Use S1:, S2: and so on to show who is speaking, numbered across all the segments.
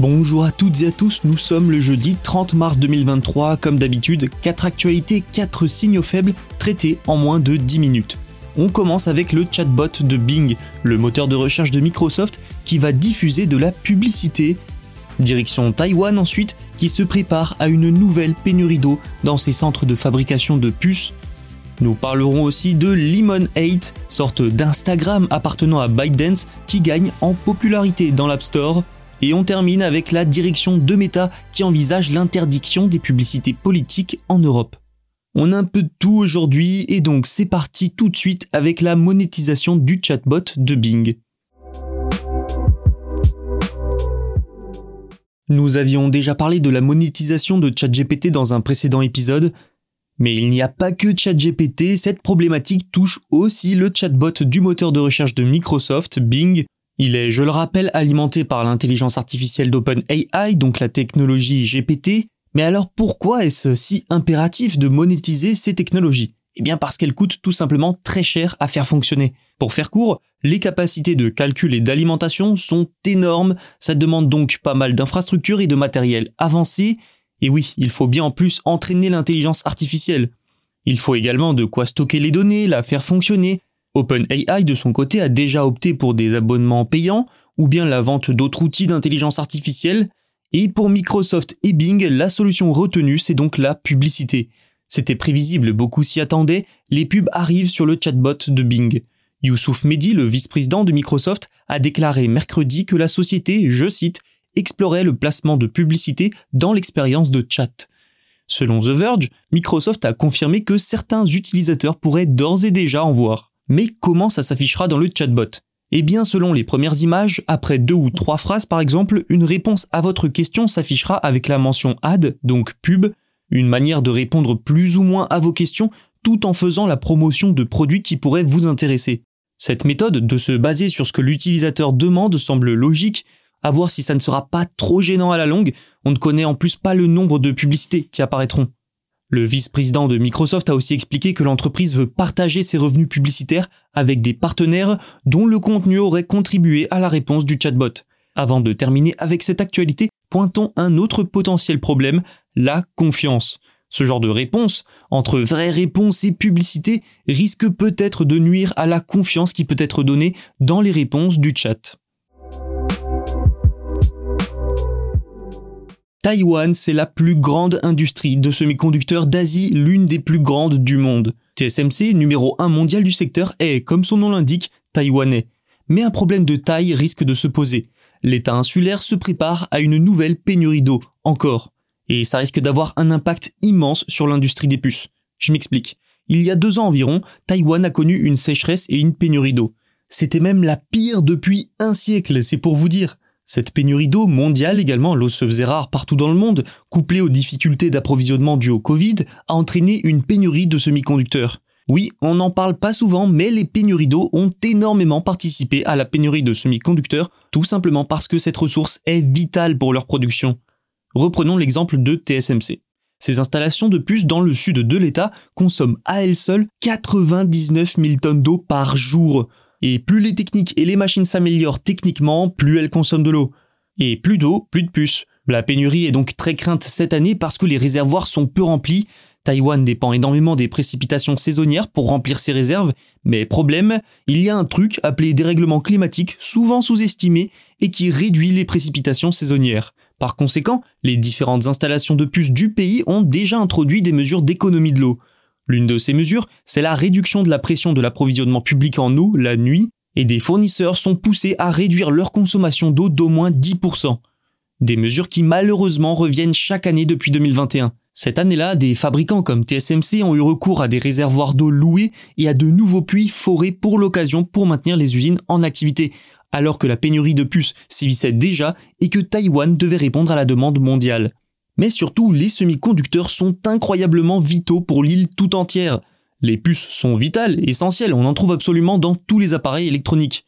S1: Bonjour à toutes et à tous, nous sommes le jeudi 30 mars 2023, comme d'habitude, 4 actualités, 4 signaux faibles traités en moins de 10 minutes. On commence avec le chatbot de Bing, le moteur de recherche de Microsoft qui va diffuser de la publicité. Direction Taïwan ensuite, qui se prépare à une nouvelle pénurie d'eau dans ses centres de fabrication de puces. Nous parlerons aussi de Lemon 8, sorte d'Instagram appartenant à ByteDance qui gagne en popularité dans l'App Store. Et on termine avec la direction de Meta qui envisage l'interdiction des publicités politiques en Europe. On a un peu de tout aujourd'hui et donc c'est parti tout de suite avec la monétisation du chatbot de Bing. Nous avions déjà parlé de la monétisation de ChatGPT dans un précédent épisode, mais il n'y a pas que ChatGPT, cette problématique touche aussi le chatbot du moteur de recherche de Microsoft, Bing. Il est, je le rappelle, alimenté par l'intelligence artificielle d'OpenAI, donc la technologie GPT. Mais alors pourquoi est-ce si impératif de monétiser ces technologies? Eh bien parce qu'elles coûtent tout simplement très cher à faire fonctionner. Pour faire court, les capacités de calcul et d'alimentation sont énormes, ça demande donc pas mal d'infrastructures et de matériel avancé, et oui, il faut bien en plus entraîner l'intelligence artificielle. Il faut également de quoi stocker les données, la faire fonctionner. OpenAI de son côté a déjà opté pour des abonnements payants ou bien la vente d'autres outils d'intelligence artificielle. Et pour Microsoft et Bing, la solution retenue, c'est donc la publicité. C'était prévisible, beaucoup s'y attendaient, les pubs arrivent sur le chatbot de Bing. Youssouf Mehdi, le vice-président de Microsoft, a déclaré mercredi que la société, je cite, explorait le placement de publicité dans l'expérience de chat. Selon The Verge, Microsoft a confirmé que certains utilisateurs pourraient d'ores et déjà en voir. Mais comment ça s'affichera dans le chatbot? Eh bien, selon les premières images, après deux ou trois phrases par exemple, une réponse à votre question s'affichera avec la mention ad, donc pub, une manière de répondre plus ou moins à vos questions tout en faisant la promotion de produits qui pourraient vous intéresser. Cette méthode de se baser sur ce que l'utilisateur demande semble logique, à voir si ça ne sera pas trop gênant à la longue, on ne connaît en plus pas le nombre de publicités qui apparaîtront. Le vice-président de Microsoft a aussi expliqué que l'entreprise veut partager ses revenus publicitaires avec des partenaires dont le contenu aurait contribué à la réponse du chatbot. Avant de terminer avec cette actualité, pointons un autre potentiel problème, la confiance. Ce genre de réponse, entre vraie réponse et publicité, risque peut-être de nuire à la confiance qui peut être donnée dans les réponses du chat. Taïwan, c'est la plus grande industrie de semi-conducteurs d'Asie, l'une des plus grandes du monde. TSMC, numéro 1 mondial du secteur, est, comme son nom l'indique, taïwanais. Mais un problème de taille risque de se poser. L'État insulaire se prépare à une nouvelle pénurie d'eau, encore. Et ça risque d'avoir un impact immense sur l'industrie des puces. Je m'explique. Il y a deux ans environ, Taïwan a connu une sécheresse et une pénurie d'eau. C'était même la pire depuis un siècle, c'est pour vous dire. Cette pénurie d'eau mondiale également, l'eau se faisait rare partout dans le monde, couplée aux difficultés d'approvisionnement dues au Covid, a entraîné une pénurie de semi-conducteurs. Oui, on n'en parle pas souvent, mais les pénuries d'eau ont énormément participé à la pénurie de semi-conducteurs, tout simplement parce que cette ressource est vitale pour leur production. Reprenons l'exemple de TSMC. Ces installations de puces dans le sud de l'État consomment à elles seules 99 000 tonnes d'eau par jour. Et plus les techniques et les machines s'améliorent techniquement, plus elles consomment de l'eau. Et plus d'eau, plus de puces. La pénurie est donc très crainte cette année parce que les réservoirs sont peu remplis. Taïwan dépend énormément des précipitations saisonnières pour remplir ses réserves, mais problème, il y a un truc appelé dérèglement climatique, souvent sous-estimé, et qui réduit les précipitations saisonnières. Par conséquent, les différentes installations de puces du pays ont déjà introduit des mesures d'économie de l'eau. L'une de ces mesures, c'est la réduction de la pression de l'approvisionnement public en eau la nuit, et des fournisseurs sont poussés à réduire leur consommation d'eau d'au moins 10%. Des mesures qui malheureusement reviennent chaque année depuis 2021. Cette année-là, des fabricants comme TSMC ont eu recours à des réservoirs d'eau loués et à de nouveaux puits forés pour l'occasion pour maintenir les usines en activité, alors que la pénurie de puces sévissait déjà et que Taïwan devait répondre à la demande mondiale. Mais surtout, les semi-conducteurs sont incroyablement vitaux pour l'île tout entière. Les puces sont vitales, essentielles, on en trouve absolument dans tous les appareils électroniques.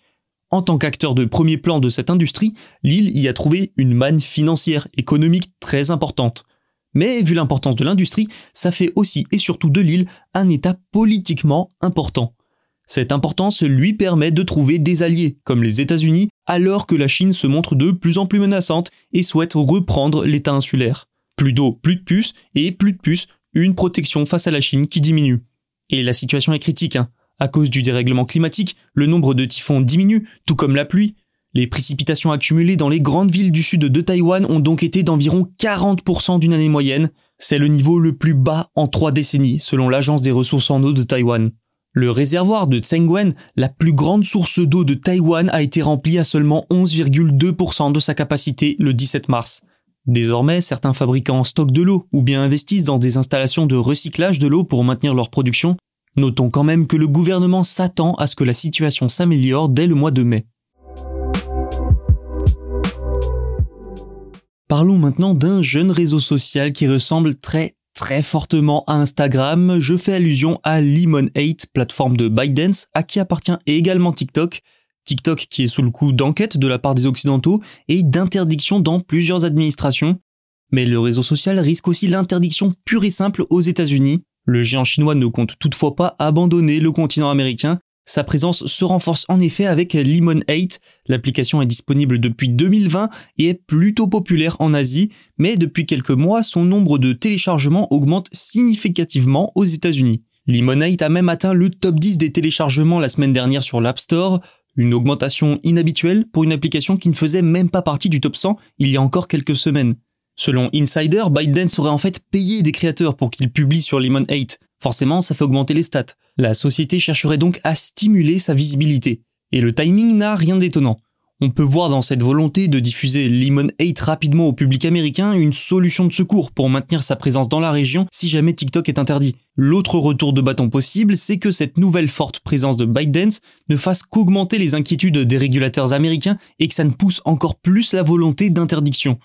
S1: En tant qu'acteur de premier plan de cette industrie, l'île y a trouvé une manne financière, économique très importante. Mais vu l'importance de l'industrie, ça fait aussi et surtout de l'île un État politiquement important. Cette importance lui permet de trouver des alliés, comme les États-Unis, alors que la Chine se montre de plus en plus menaçante et souhaite reprendre l'État insulaire. Plus d'eau, plus de puces, et plus de puces, une protection face à la Chine qui diminue. Et la situation est critique. Hein. À cause du dérèglement climatique, le nombre de typhons diminue, tout comme la pluie. Les précipitations accumulées dans les grandes villes du sud de Taïwan ont donc été d'environ 40% d'une année moyenne. C'est le niveau le plus bas en trois décennies, selon l'Agence des ressources en eau de Taïwan. Le réservoir de Tsengwen, la plus grande source d'eau de Taïwan, a été rempli à seulement 11,2% de sa capacité le 17 mars. Désormais, certains fabricants stockent de l'eau ou bien investissent dans des installations de recyclage de l'eau pour maintenir leur production. Notons quand même que le gouvernement s'attend à ce que la situation s'améliore dès le mois de mai. Parlons maintenant d'un jeune réseau social qui ressemble très très fortement à Instagram, je fais allusion à Lemon8, plateforme de ByteDance, à qui appartient également TikTok. TikTok qui est sous le coup d'enquête de la part des Occidentaux et d'interdiction dans plusieurs administrations. Mais le réseau social risque aussi l'interdiction pure et simple aux États-Unis. Le géant chinois ne compte toutefois pas abandonner le continent américain sa présence se renforce en effet avec Lemon 8. L'application est disponible depuis 2020 et est plutôt populaire en Asie, mais depuis quelques mois, son nombre de téléchargements augmente significativement aux États-Unis. Lemon 8 a même atteint le top 10 des téléchargements la semaine dernière sur l'App Store, une augmentation inhabituelle pour une application qui ne faisait même pas partie du top 100 il y a encore quelques semaines. Selon Insider, ByteDance aurait en fait payé des créateurs pour qu'ils publient sur Lemon 8. Forcément, ça fait augmenter les stats. La société chercherait donc à stimuler sa visibilité. Et le timing n'a rien d'étonnant. On peut voir dans cette volonté de diffuser Lemon 8 rapidement au public américain une solution de secours pour maintenir sa présence dans la région si jamais TikTok est interdit. L'autre retour de bâton possible, c'est que cette nouvelle forte présence de ByteDance ne fasse qu'augmenter les inquiétudes des régulateurs américains et que ça ne pousse encore plus la volonté d'interdiction.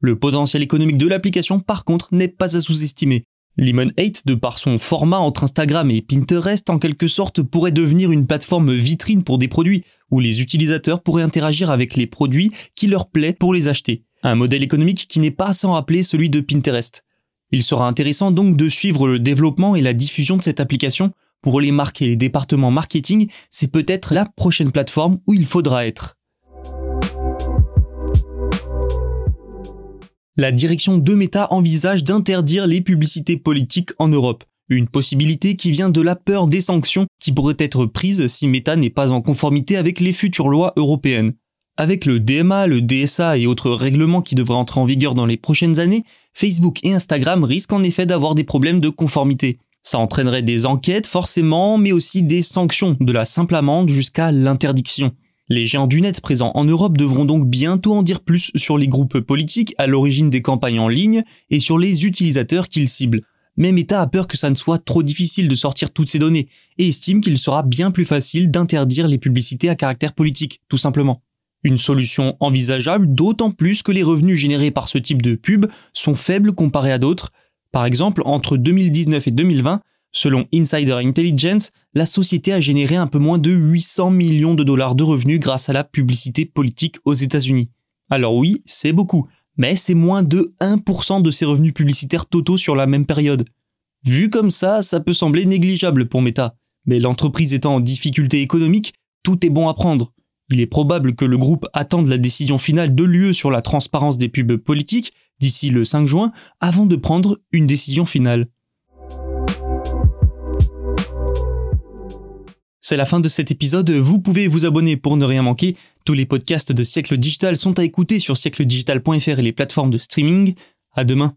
S1: Le potentiel économique de l'application, par contre, n'est pas à sous-estimer. Lemon 8, de par son format entre Instagram et Pinterest, en quelque sorte pourrait devenir une plateforme vitrine pour des produits, où les utilisateurs pourraient interagir avec les produits qui leur plaît pour les acheter. Un modèle économique qui n'est pas sans rappeler celui de Pinterest. Il sera intéressant donc de suivre le développement et la diffusion de cette application. Pour les marques et les départements marketing, c'est peut-être la prochaine plateforme où il faudra être. La direction de Meta envisage d'interdire les publicités politiques en Europe. Une possibilité qui vient de la peur des sanctions qui pourraient être prises si Meta n'est pas en conformité avec les futures lois européennes. Avec le DMA, le DSA et autres règlements qui devraient entrer en vigueur dans les prochaines années, Facebook et Instagram risquent en effet d'avoir des problèmes de conformité. Ça entraînerait des enquêtes forcément, mais aussi des sanctions, de la simple amende jusqu'à l'interdiction. Les géants du net présents en Europe devront donc bientôt en dire plus sur les groupes politiques à l'origine des campagnes en ligne et sur les utilisateurs qu'ils ciblent. Mais Meta a peur que ça ne soit trop difficile de sortir toutes ces données et estime qu'il sera bien plus facile d'interdire les publicités à caractère politique, tout simplement. Une solution envisageable d'autant plus que les revenus générés par ce type de pub sont faibles comparés à d'autres. Par exemple, entre 2019 et 2020, Selon Insider Intelligence, la société a généré un peu moins de 800 millions de dollars de revenus grâce à la publicité politique aux États-Unis. Alors oui, c'est beaucoup, mais c'est moins de 1% de ses revenus publicitaires totaux sur la même période. Vu comme ça, ça peut sembler négligeable pour Meta, mais l'entreprise étant en difficulté économique, tout est bon à prendre. Il est probable que le groupe attende la décision finale de l'UE sur la transparence des pubs politiques d'ici le 5 juin avant de prendre une décision finale. C'est la fin de cet épisode, vous pouvez vous abonner pour ne rien manquer. Tous les podcasts de Siècle Digital sont à écouter sur siècledigital.fr et les plateformes de streaming. À demain.